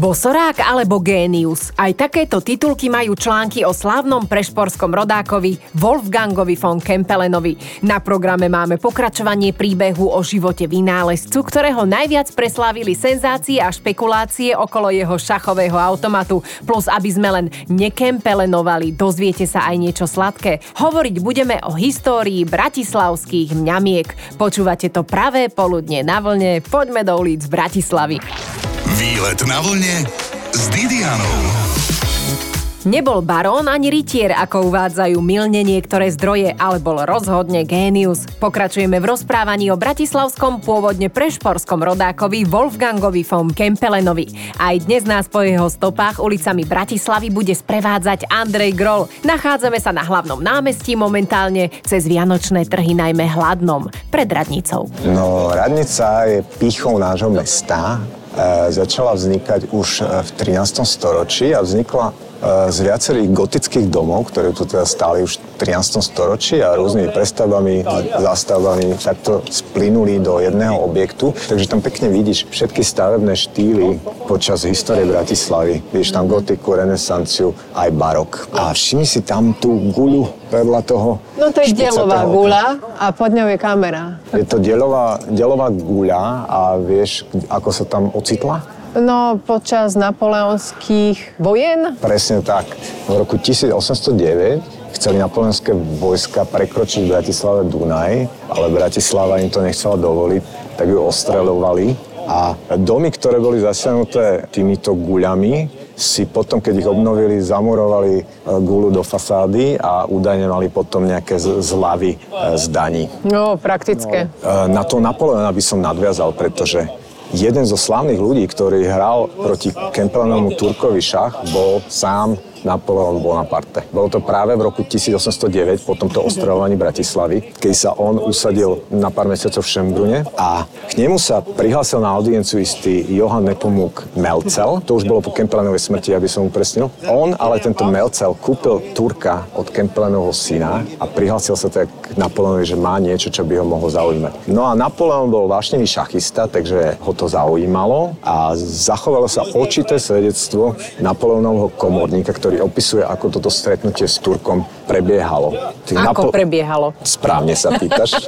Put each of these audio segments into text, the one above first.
Bosorák alebo génius. Aj takéto titulky majú články o slávnom prešporskom rodákovi Wolfgangovi von Kempelenovi. Na programe máme pokračovanie príbehu o živote vynálezcu, ktorého najviac preslávili senzácie a špekulácie okolo jeho šachového automatu. Plus, aby sme len nekempelenovali, dozviete sa aj niečo sladké. Hovoriť budeme o histórii bratislavských mňamiek. Počúvate to pravé poludne na vlne. Poďme do ulic Bratislavy. Výlet na vlne s Didianou. Nebol barón ani rytier, ako uvádzajú milne niektoré zdroje, ale bol rozhodne génius. Pokračujeme v rozprávaní o bratislavskom pôvodne prešporskom rodákovi Wolfgangovi von Kempelenovi. Aj dnes nás po jeho stopách ulicami Bratislavy bude sprevádzať Andrej Grol. Nachádzame sa na hlavnom námestí momentálne cez Vianočné trhy najmä hladnom, pred Radnicou. No, Radnica je pýchou nášho mesta. E, začala vznikať už e, v 13. storočí a vznikla z viacerých gotických domov, ktoré tu teda stáli už v 13. storočí a rôznymi prestavbami, zástavbami takto splynuli do jedného objektu. Takže tam pekne vidíš všetky stavebné štýly počas histórie Bratislavy. Vidíš tam gotiku, renesanciu, aj barok. A všimni si tam tú guľu vedľa toho. No to je delová guľa a pod ňou je kamera. Je to delová, delová guľa a vieš, ako sa tam ocitla? No, počas napoleonských vojen? Presne tak. V roku 1809 chceli napoleonské vojska prekročiť v Bratislave Dunaj, ale Bratislava im to nechcela dovoliť, tak ju ostreľovali. A domy, ktoré boli zasiahnuté týmito guľami, si potom, keď ich obnovili, zamurovali e, gulu do fasády a údajne mali potom nejaké zľavy e, z daní. No, praktické. No, e, na to Napoleona by som nadviazal, pretože jeden zo slávnych ľudí, ktorý hral proti Kempelenovmu Turkovi šach, bol sám Napoleon Bonaparte. Bolo to práve v roku 1809, po tomto ostrovovaní Bratislavy, keď sa on usadil na pár mesiacov v Šembrune a k nemu sa prihlásil na audienciu istý Johann Nepomuk Melcel. To už bolo po Kempelenovej smrti, aby som upresnil. On ale tento Melcel kúpil Turka od Kempelenovho syna a prihlásil sa tak k Napoleonovi, že má niečo, čo by ho mohlo zaujímať. No a Napoleon bol vášnevý šachista, takže ho to zaujímalo a zachovalo sa očité svedectvo Napoleonovho komorníka, ktorý ktorý opisuje, ako toto stretnutie s Turkom prebiehalo. Ty ako Napo- prebiehalo? Správne sa pýtaš.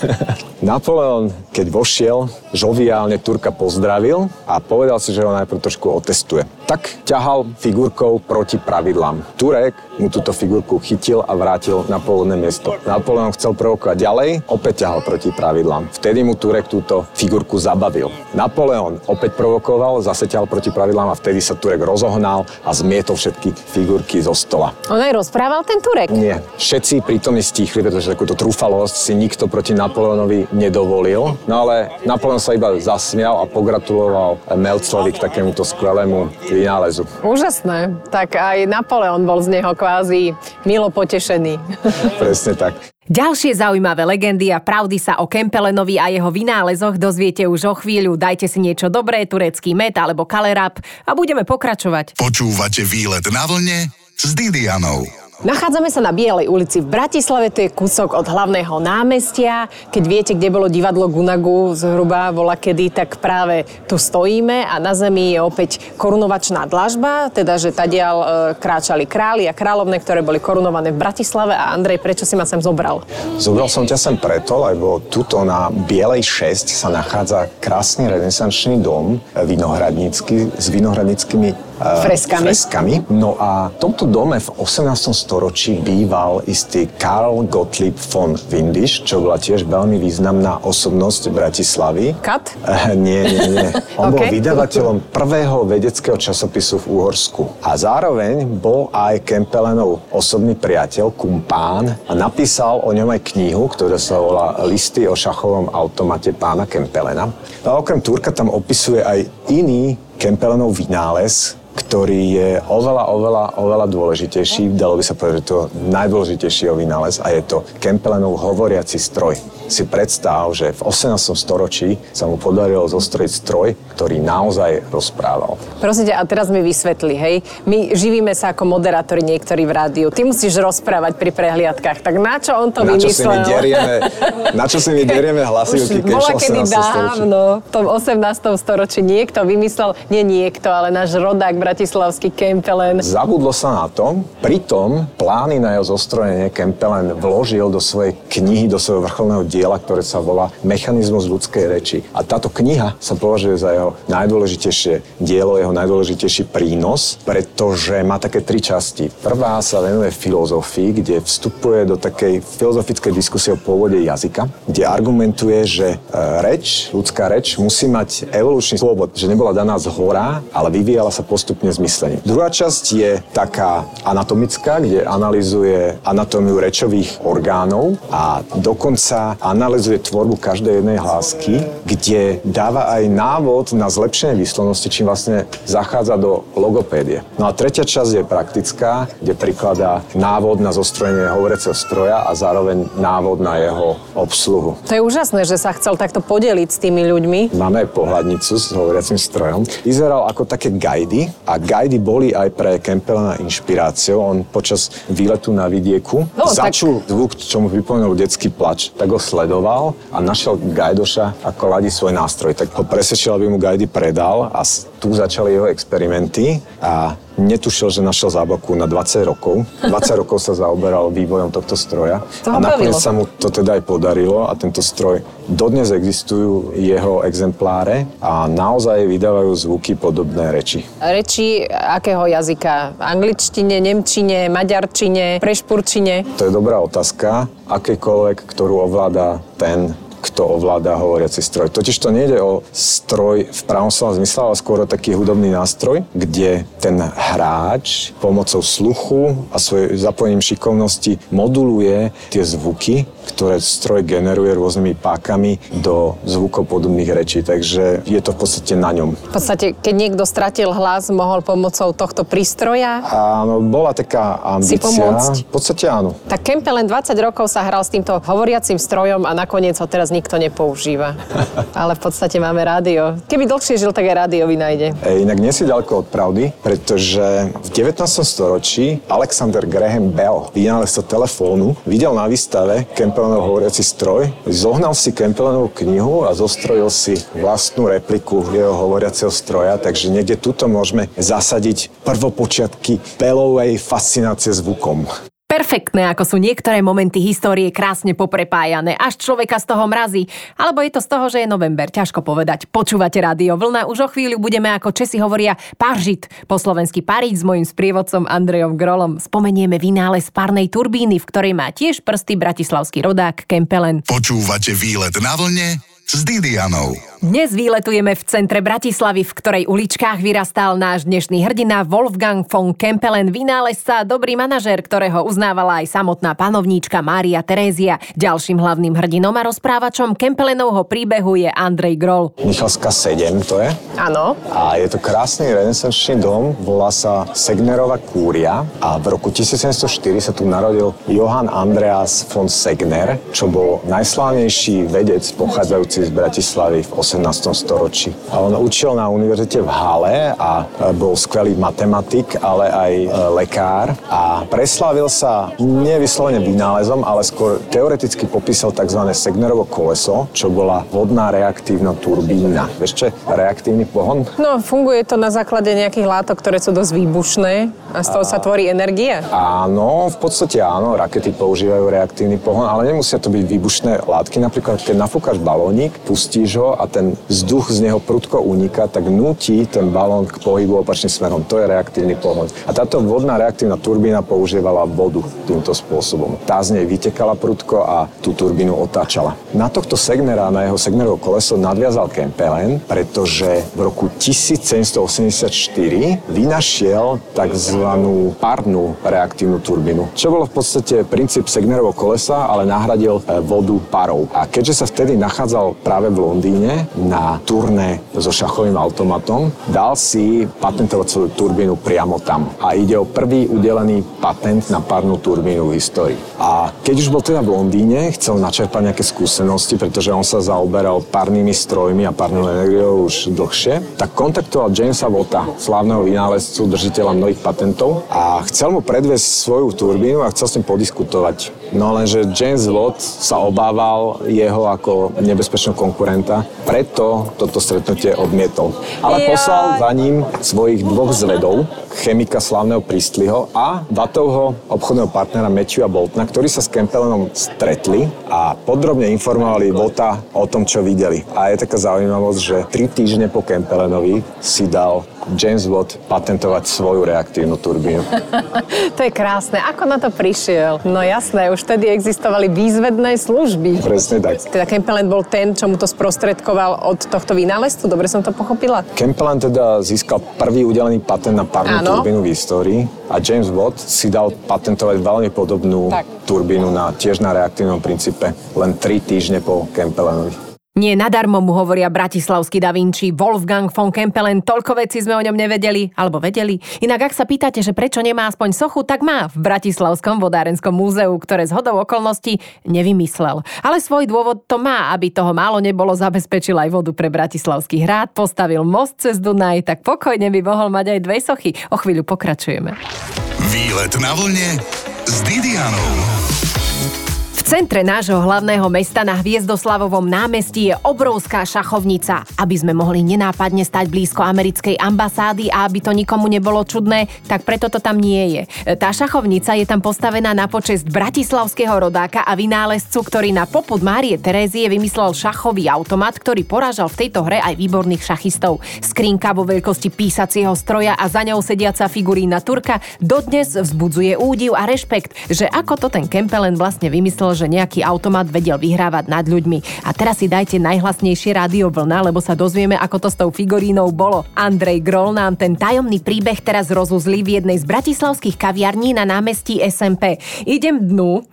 Napoleon, keď vošiel, žoviálne Turka pozdravil a povedal si, že ho najprv trošku otestuje. Tak ťahal figurkou proti pravidlám. Turek mu túto figurku chytil a vrátil na pôvodné miesto. Napoleon chcel provokovať ďalej, opäť ťahal proti pravidlám. Vtedy mu Turek túto figurku zabavil. Napoleon opäť provokoval, zase ťahal proti pravidlám a vtedy sa Turek rozohnal a zmietol všetky figurky zo stola. On aj rozprával ten Turek? Nie. Všetci prítomní stichli, pretože takúto trúfalosť si nikto proti Napoleonovi nedovolil. No ale Napoleon sa iba zasmial a pogratuloval Melcovi k takémuto skvelému vynálezu. Úžasné. Tak aj Napoleon bol z neho kvázi milo potešený. Presne tak. Ďalšie zaujímavé legendy a pravdy sa o Kempelenovi a jeho vynálezoch dozviete už o chvíľu. Dajte si niečo dobré, turecký met alebo kalerap a budeme pokračovať. Počúvate výlet na vlne s Didianou. Nachádzame sa na Bielej ulici v Bratislave, to je kúsok od hlavného námestia. Keď viete, kde bolo divadlo Gunagu zhruba bola kedy, tak práve tu stojíme a na zemi je opäť korunovačná dlažba, teda že tadiaľ e, kráčali králi a kráľovne, ktoré boli korunované v Bratislave. A Andrej, prečo si ma sem zobral? Zobral som ťa sem preto, lebo tuto na Bielej 6 sa nachádza krásny renesančný dom, vinohradnícky, s vinohradníckými freskami. freskami. No a v tomto dome v 18. storočí býval istý Karl Gottlieb von Windisch, čo bola tiež veľmi významná osobnosť Bratislavy. Kat? Uh, nie, nie, nie. On okay. bol vydavateľom prvého vedeckého časopisu v Uhorsku. A zároveň bol aj Kempelenov osobný priateľ, kumpán a napísal o ňom aj knihu, ktorá sa volá Listy o šachovom automate pána Kempelena. No a okrem Turka tam opisuje aj iný Kempelenov vynález, ktorý je oveľa, oveľa, oveľa dôležitejší. Dalo by sa povedať, že to najdôležitejší vynález a je to Kempelenov hovoriaci stroj. Si predstav, že v 18. storočí sa mu podarilo zostrojiť stroj, ktorý naozaj rozprával. Prosím ťa, a teraz mi vysvetli, hej. My živíme sa ako moderátori niektorí v rádiu. Ty musíš rozprávať pri prehliadkách. Tak na čo on to na čo vymyslel? Si my derieme, na čo si my derieme hlasivky, keď Bola 18. kedy dávno, v tom 18. storočí niekto vymyslel, nie niekto, ale náš rodák bratislavský Kempelen. Zabudlo sa na tom, pritom plány na jeho zostrojenie Kempelen vložil do svojej knihy, do svojho vrcholného diela, ktoré sa volá Mechanizmus ľudskej reči. A táto kniha sa považuje za jeho najdôležitejšie dielo, jeho najdôležitejší prínos, pretože má také tri časti. Prvá sa venuje filozofii, kde vstupuje do takej filozofickej diskusie o pôvode jazyka, kde argumentuje, že e, reč, ľudská reč musí mať evolučný pôvod, že nebola daná z hora, ale vyvíjala sa postupne z myslení. Druhá časť je taká anatomická, kde analizuje anatómiu rečových orgánov a dokonca analizuje tvorbu každej jednej hlásky, kde dáva aj návod na zlepšenie výslovnosti, čím vlastne zachádza do logopédie. No a tretia časť je praktická, kde prikladá návod na zostrojenie hovoreceho stroja a zároveň návod na jeho obsluhu. To je úžasné, že sa chcel takto podeliť s tými ľuďmi. Máme aj pohľadnicu s hovoriacim strojom. Vyzeral ako také guidy a guidy boli aj pre Kempelena inšpiráciou. On počas výletu na vidieku No, tak- začul zvuk, čo mu vypomenul detský plač, tak ho sledoval a našiel Gajdoša, ako ladí svoj nástroj. Tak ho presvedčil, aby mu Gajdy predal a tu začali jeho experimenty a netušil, že našiel zábavu na 20 rokov. 20 rokov sa zaoberal vývojom tohto stroja To a nakoniec bavilo. sa mu to teda aj podarilo a tento stroj dodnes existujú jeho exempláre a naozaj vydávajú zvuky podobné reči. Reči akého jazyka? Angličtine, nemčine, maďarčine, prešpurčine? To je dobrá otázka. Akýkoľvek, ktorú ovláda ten, kto ovláda hovoriaci stroj. Totiž to nejde o stroj v pravom slova zmysle, ale skôr o taký hudobný nástroj, kde ten hráč pomocou sluchu a svojim zapojením šikovnosti moduluje tie zvuky, ktoré stroj generuje rôznymi pákami do zvukov podobných rečí. Takže je to v podstate na ňom. V podstate, keď niekto stratil hlas, mohol pomocou tohto prístroja? Áno, bola taká Si ambícia. pomôcť? V podstate áno. Tak Kempel len 20 rokov sa hral s týmto hovoriacím strojom a nakoniec ho teraz nikto nepoužíva. Ale v podstate máme rádio. Keby dlhšie žil, tak aj rádio vynájde. E, inak nie si ďaleko od pravdy, pretože v 19. storočí Alexander Graham Bell, vynálezca telefónu, videl na výstave Kempelenov hovoriaci stroj, zohnal si Kempelenovú knihu a zostrojil si vlastnú repliku jeho hovoriaceho stroja, takže niekde tuto môžeme zasadiť prvopočiatky Bellovej fascinácie zvukom. Perfektné, ako sú niektoré momenty histórie krásne poprepájané, až človeka z toho mrazí. Alebo je to z toho, že je november, ťažko povedať. Počúvate rádio Vlna, už o chvíľu budeme, ako Česi hovoria, paržit. Po slovensky parík s mojim sprievodcom Andrejom Grolom. Spomenieme vynález párnej turbíny, v ktorej má tiež prsty bratislavský rodák Kempelen. Počúvate výlet na vlne s Didianou. Dnes výletujeme v centre Bratislavy, v ktorej uličkách vyrastal náš dnešný hrdina Wolfgang von Kempelen, vynálezca a dobrý manažér, ktorého uznávala aj samotná panovníčka Mária Terézia. Ďalším hlavným hrdinom a rozprávačom Kempelenovho príbehu je Andrej Grol. Michalska 7 to je. Áno. A je to krásny renesančný dom, volá sa Segnerova kúria a v roku 1704 sa tu narodil Johann Andreas von Segner, čo bol najslávnejší vedec pochádzajúci z Bratislavy v 18. storočí. A on učil na univerzite v Hale a e, bol skvelý matematik, ale aj e, lekár a preslávil sa nevyslovene vynálezom, ale skôr teoreticky popísal tzv. Segnerovo koleso, čo bola vodná reaktívna turbína. Vieš čo reaktívny pohon? No, funguje to na základe nejakých látok, ktoré sú dosť výbušné a z toho sa tvorí energia. Áno, v podstate áno, rakety používajú reaktívny pohon, ale nemusia to byť výbušné látky. Napríklad, keď nafúkaš balónik, pustíš ho a ten vzduch z neho prudko uniká, tak nutí ten balón k pohybu opačným smerom. To je reaktívny pohon. A táto vodná reaktívna turbína používala vodu týmto spôsobom. Tá z nej vytekala prudko a tú turbínu otáčala. Na tohto Segnera, na jeho Segnerovo koleso nadviazal Kempelen, pretože v roku 1784 vynašiel tzv. párnu reaktívnu turbínu, čo bolo v podstate princíp Segnerovho kolesa, ale nahradil e, vodu parou. A keďže sa vtedy nachádzal bol práve v Londýne na turné so šachovým automatom. Dal si patentovať svoju turbínu priamo tam. A ide o prvý udelený patent na párnu turbínu v histórii. A keď už bol teda v Londýne, chcel načerpať nejaké skúsenosti, pretože on sa zaoberal párnymi strojmi a párnou energiou už dlhšie, tak kontaktoval Jamesa Watta, slávneho vynálezcu, držiteľa mnohých patentov a chcel mu predviesť svoju turbínu a chcel s ním podiskutovať. No lenže James Watt sa obával jeho ako nebezpečného konkurenta, preto toto stretnutie odmietol. Ale poslal za ním svojich dvoch zvedov, chemika slávneho Pristliho a Wattovho obchodného partnera Matthewa Boltona, ktorí sa s Kempelenom stretli a podrobne informovali Vota o tom, čo videli. A je taká zaujímavosť, že tri týždne po Kempelenovi si dal James Watt patentovať svoju reaktívnu turbínu. to je krásne. Ako na to prišiel? No jasné, už vtedy existovali výzvedné služby. Presne tak. Teda Kempelen bol ten, čo mu to sprostredkoval od tohto vynálezcu? Dobre som to pochopila? Kempelen teda získal prvý udelený patent na párnu turbínu v histórii a James Watt si dal patentovať veľmi podobnú tak. turbínu na, tiež na reaktívnom princípe len 3 týždne po Kempelenovi. Nie nadarmo mu hovoria bratislavský Da Vinci, Wolfgang von Kempelen, toľko vecí sme o ňom nevedeli, alebo vedeli. Inak ak sa pýtate, že prečo nemá aspoň sochu, tak má v Bratislavskom vodárenskom múzeu, ktoré z hodou okolností nevymyslel. Ale svoj dôvod to má, aby toho málo nebolo, zabezpečil aj vodu pre Bratislavský hrad, postavil most cez Dunaj, tak pokojne by mohol mať aj dve sochy. O chvíľu pokračujeme. Výlet na vlne s Didianou centre nášho hlavného mesta na Hviezdoslavovom námestí je obrovská šachovnica. Aby sme mohli nenápadne stať blízko americkej ambasády a aby to nikomu nebolo čudné, tak preto to tam nie je. Tá šachovnica je tam postavená na počest bratislavského rodáka a vynálezcu, ktorý na poput Márie Terézie vymyslel šachový automat, ktorý porážal v tejto hre aj výborných šachistov. Skrinka vo veľkosti písacieho stroja a za ňou sediaca figurína Turka dodnes vzbudzuje údiv a rešpekt, že ako to ten Kempelen vlastne vymyslel, že nejaký automat vedel vyhrávať nad ľuďmi. A teraz si dajte najhlasnejšie rádio vlna, lebo sa dozvieme, ako to s tou figurínou bolo. Andrej Grol nám ten tajomný príbeh teraz rozuzlí v jednej z bratislavských kaviarní na námestí SMP. Idem dnu,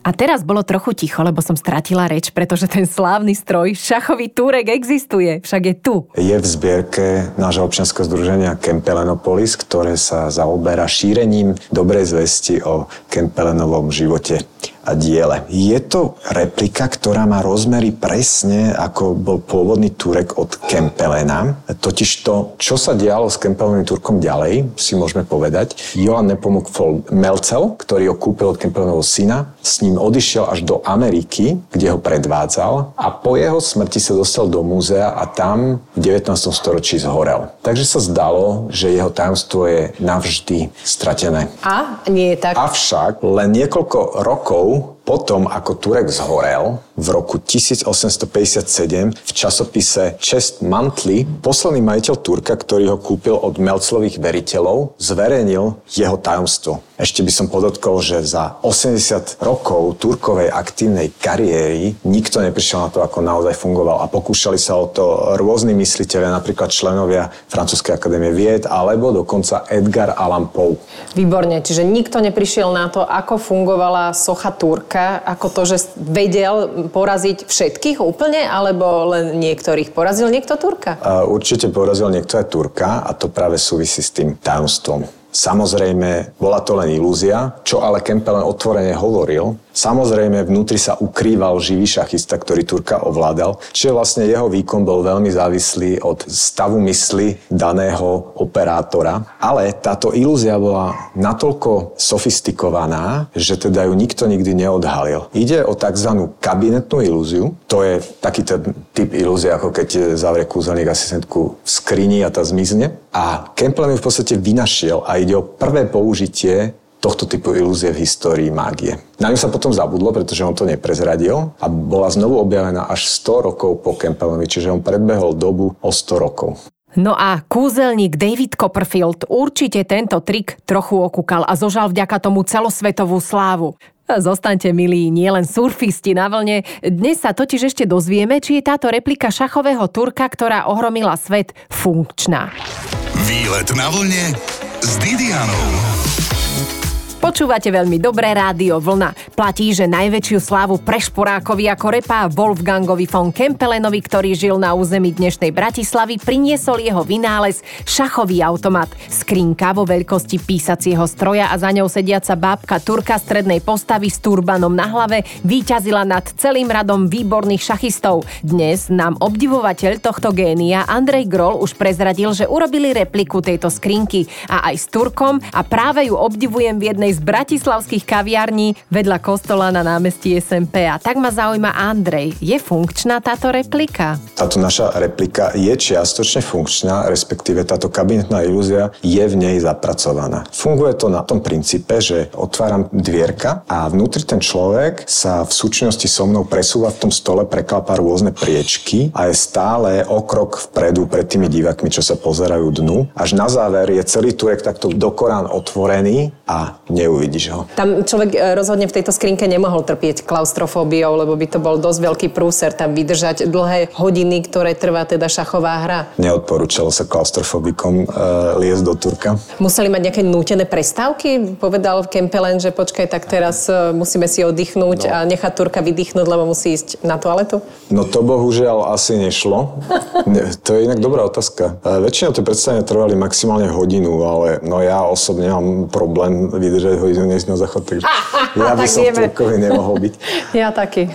a teraz bolo trochu ticho, lebo som stratila reč, pretože ten slávny stroj, šachový túrek existuje, však je tu. Je v zbierke nášho občianského združenia Kempelenopolis, ktoré sa zaoberá šírením dobrej zvesti o Kempelenovom živote a diele. Je to replika, ktorá má rozmery presne ako bol pôvodný Turek od Kempelena. Totiž to, čo sa dialo s Kempelenovým Turkom ďalej, si môžeme povedať. Johan Nepomuk Melcel, ktorý ho kúpil od Kempelenovho syna, s ním odišiel až do Ameriky, kde ho predvádzal a po jeho smrti sa dostal do múzea a tam 19. storočí zhorel. Takže sa zdalo, že jeho tajomstvo je navždy stratené. A nie je tak. Avšak len niekoľko rokov potom, ako Turek zhorel v roku 1857 v časopise Chest Monthly, posledný majiteľ Turka, ktorý ho kúpil od Melclových veriteľov, zverejnil jeho tajomstvo. Ešte by som podotkol, že za 80 rokov Turkovej aktívnej kariéry nikto neprišiel na to, ako naozaj fungoval a pokúšali sa o to rôzni mysliteľe, napríklad členovia Francúzskej akadémie vied alebo dokonca Edgar Allan Poe. Výborne, čiže nikto neprišiel na to, ako fungovala socha Turka, ako to, že vedel poraziť všetkých úplne, alebo len niektorých? Porazil niekto Turka? Určite porazil niekto aj Turka a to práve súvisí s tým tajomstvom. Samozrejme, bola to len ilúzia, čo ale Kempelen otvorene hovoril, Samozrejme, vnútri sa ukrýval živý šachista, ktorý Turka ovládal, čiže vlastne jeho výkon bol veľmi závislý od stavu mysli daného operátora. Ale táto ilúzia bola natoľko sofistikovaná, že teda ju nikto nikdy neodhalil. Ide o tzv. kabinetnú ilúziu. To je taký typ ilúzie, ako keď zavrie kúzelník asistentku v skrini a tá zmizne. A Kempelen ju v podstate vynašiel a ide o prvé použitie tohto typu ilúzie v histórii mágie. Na ňu sa potom zabudlo, pretože on to neprezradil a bola znovu objavená až 100 rokov po Campbellovi, čiže on predbehol dobu o 100 rokov. No a kúzelník David Copperfield určite tento trik trochu okúkal a zožal vďaka tomu celosvetovú slávu. Zostaňte milí, nielen surfisti na vlne. Dnes sa totiž ešte dozvieme, či je táto replika šachového Turka, ktorá ohromila svet, funkčná. Výlet na vlne s Didianou. Počúvate veľmi dobré rádio Vlna. Platí, že najväčšiu slávu Prešporákovi ako repá Wolfgangovi von Kempelenovi, ktorý žil na území dnešnej Bratislavy, priniesol jeho vynález šachový automat. Skrinka vo veľkosti písacieho stroja a za ňou sediaca bábka Turka strednej postavy s turbanom na hlave výťazila nad celým radom výborných šachistov. Dnes nám obdivovateľ tohto génia Andrej Grol už prezradil, že urobili repliku tejto skrinky a aj s Turkom a práve ju obdivujem v jednej jednej z bratislavských kaviarní vedľa kostola na námestí SMP. A tak ma zaujíma Andrej, je funkčná táto replika? Táto naša replika je čiastočne funkčná, respektíve táto kabinetná ilúzia je v nej zapracovaná. Funguje to na tom princípe, že otváram dvierka a vnútri ten človek sa v súčinnosti so mnou presúva v tom stole, preklapa rôzne priečky a je stále o krok vpredu pred tými divákmi, čo sa pozerajú dnu. Až na záver je celý turek takto dokorán otvorený a neuvidíš ho. Tam človek e, rozhodne v tejto skrinke nemohol trpieť klaustrofóbiou, lebo by to bol dosť veľký prúser tam vydržať dlhé hodiny, ktoré trvá teda šachová hra. Neodporúčalo sa klaustrofobikom e, liesť do Turka. Museli mať nejaké nútené prestávky? Povedal Kempelen, že počkaj, tak teraz e, musíme si oddychnúť no. a nechať Turka vydýchnuť, lebo musí ísť na toaletu? No to bohužiaľ asi nešlo. to je inak dobrá otázka. E, väčšinou tie predstavenia trvali maximálne hodinu, ale no ja osobne mám problém vydržať ho než na záchod, takže ja by som v Turkovi nemohol byť. Ja taký.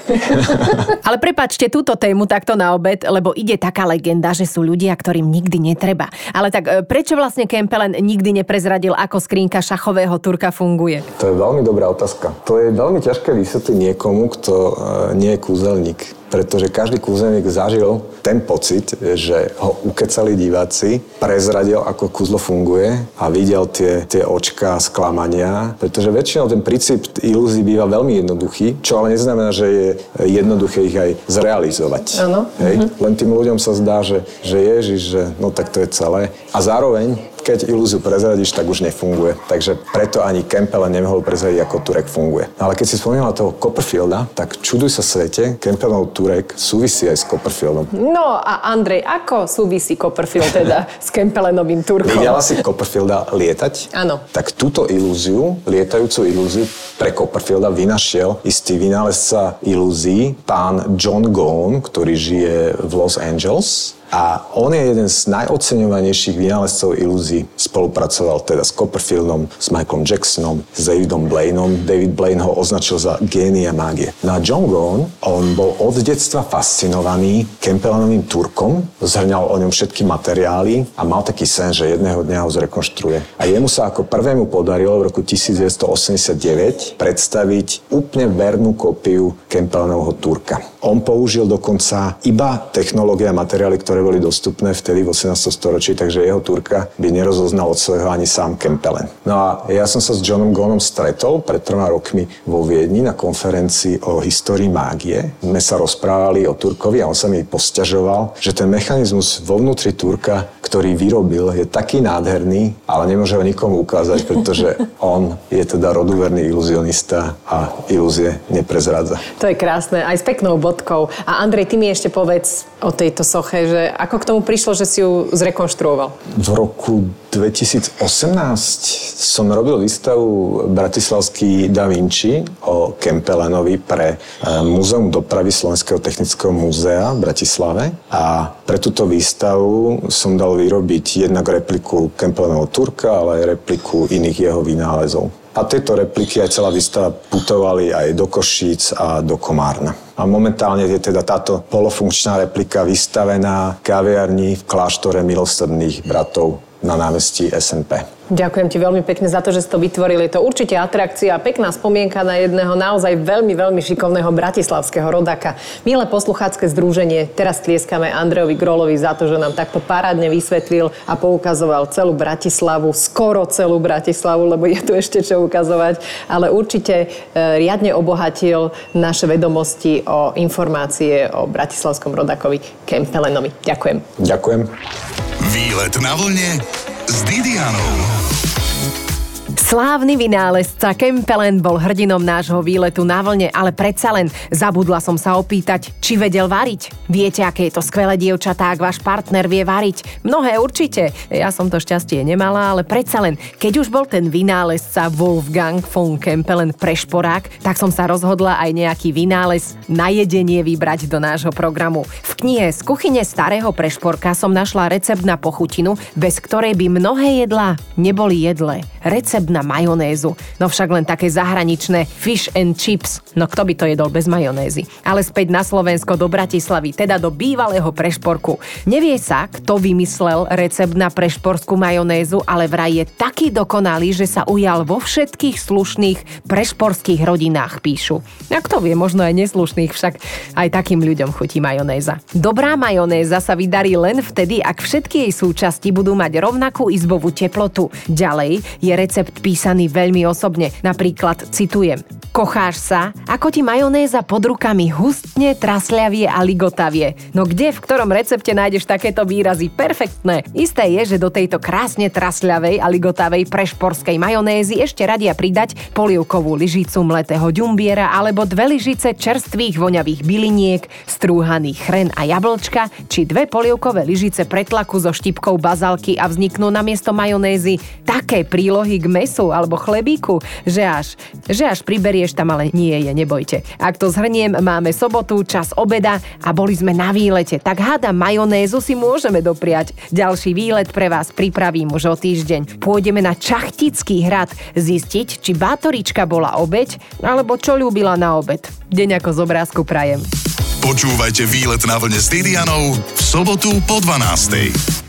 Ale prepačte túto tému takto na obed, lebo ide taká legenda, že sú ľudia, ktorým nikdy netreba. Ale tak e, prečo vlastne Kempelen nikdy neprezradil, ako skrínka šachového Turka funguje? To je veľmi dobrá otázka. To je veľmi ťažké vysvetliť niekomu, kto e, nie je kúzelník pretože každý kúzelník zažil ten pocit, že ho ukecali diváci, prezradil, ako kúzlo funguje a videl tie, tie očka sklamania, pretože väčšinou ten princíp ilúzií býva veľmi jednoduchý, čo ale neznamená, že je jednoduché ich aj zrealizovať. Áno. Hej? Mm-hmm. Len tým ľuďom sa zdá, že, že Ježiš, že no tak to je celé. A zároveň keď ilúziu prezradíš, tak už nefunguje. Takže preto ani Kempele nemohol prezradiť, ako Turek funguje. Ale keď si spomínala toho Copperfielda, tak čuduj sa svete, Kempelov Turek súvisí aj s Copperfieldom. No a Andrej, ako súvisí Copperfield teda s Kempelenovým Turkom? Videla si Copperfielda lietať? Áno. Tak túto ilúziu, lietajúcu ilúziu pre Copperfielda vynašiel istý vynálezca ilúzií, pán John Gone, ktorý žije v Los Angeles a on je jeden z najoceňovanejších vynálezcov ilúzií. Spolupracoval teda s Copperfieldom, s Michaelom Jacksonom, s Davidom Blaineom. David Blaine ho označil za génia mágie. No a John Gone, on bol od detstva fascinovaný Kempelenovým Turkom, zhrňal o ňom všetky materiály a mal taký sen, že jedného dňa ho zrekonštruuje. A jemu sa ako prvému podarilo v roku 1989 predstaviť úplne vernú kopiu Kempelenovho Turka. On použil dokonca iba technológie a materiály, ktoré boli dostupné vtedy v 18. storočí, takže jeho Turka by nerozoznal od svojho ani sám Kempelen. No a ja som sa s Johnom Gonom stretol pred troma rokmi vo Viedni na konferencii o histórii mágie. My sa rozprávali o Turkovi a on sa mi posťažoval, že ten mechanizmus vo vnútri Turka, ktorý vyrobil, je taký nádherný, ale nemôže ho nikomu ukázať, pretože on je teda roduverný iluzionista a ilúzie neprezrádza. To je krásne, aj s peknou bod bodkov. A Andrej, ty mi ešte povedz o tejto soche, že ako k tomu prišlo, že si ju zrekonštruoval? V roku 2018 som robil výstavu Bratislavský Da Vinci o Kempelenovi pre e, Múzeum dopravy Slovenského technického múzea v Bratislave a pre túto výstavu som dal vyrobiť jednak repliku Kempelenovho Turka, ale aj repliku iných jeho vynálezov. A tieto repliky aj celá výstava putovali aj do Košíc a do Komárna. A momentálne je teda táto polofunkčná replika vystavená v kaviarni v kláštore milosrdných bratov na námestí SNP. Ďakujem ti veľmi pekne za to, že si to vytvorili. Je to určite atrakcia, pekná spomienka na jedného naozaj veľmi, veľmi šikovného bratislavského rodaka. Milé posluchácké združenie, teraz tlieskame Andrejovi Grolovi za to, že nám takto parádne vysvetlil a poukazoval celú Bratislavu, skoro celú Bratislavu, lebo je tu ešte čo ukazovať, ale určite e, riadne obohatil naše vedomosti o informácie o bratislavskom rodakovi Kempelenovi. Ďakujem. Ďakujem. Výlet na vlne s Didianou. Slávny vynálezca Kempelen bol hrdinom nášho výletu na vlne, ale predsa len zabudla som sa opýtať, či vedel variť. Viete, aké je to skvelé dievčatá, ak váš partner vie variť? Mnohé určite. Ja som to šťastie nemala, ale predsa len, keď už bol ten vynálezca Wolfgang von Kempelen prešporák, tak som sa rozhodla aj nejaký vynález na jedenie vybrať do nášho programu. V knihe Z kuchyne starého prešporka som našla recept na pochutinu, bez ktorej by mnohé jedlá neboli. Recept recept na majonézu. No však len také zahraničné fish and chips. No kto by to jedol bez majonézy? Ale späť na Slovensko do Bratislavy, teda do bývalého prešporku. Nevie sa, kto vymyslel recept na prešporskú majonézu, ale vraj je taký dokonalý, že sa ujal vo všetkých slušných prešporských rodinách, píšu. A kto vie, možno aj neslušných, však aj takým ľuďom chutí majonéza. Dobrá majonéza sa vydarí len vtedy, ak všetky jej súčasti budú mať rovnakú izbovú teplotu. Ďalej je recept písaný veľmi osobne. Napríklad citujem. Kocháš sa, ako ti majonéza pod rukami hustne, trasľavie a ligotavie. No kde, v ktorom recepte nájdeš takéto výrazy? Perfektné. Isté je, že do tejto krásne trasľavej a ligotavej prešporskej majonézy ešte radia pridať polievkovú lyžicu mletého ďumbiera alebo dve lyžice čerstvých voňavých byliniek, strúhaný chren a jablčka, či dve polievkové lyžice pretlaku so štipkou bazalky a vzniknú namiesto majonézy také prílohy k mesu alebo chlebíku, že až, že až priberieš tam, ale nie je, nebojte. Ak to zhrniem, máme sobotu, čas obeda a boli sme na výlete, tak hádam majonézu si môžeme dopriať. Ďalší výlet pre vás pripravím už o týždeň. Pôjdeme na Čachtický hrad zistiť, či Bátorička bola obeď, alebo čo ľúbila na obed. Deň ako z obrázku prajem. Počúvajte výlet na vlne s v sobotu po 12.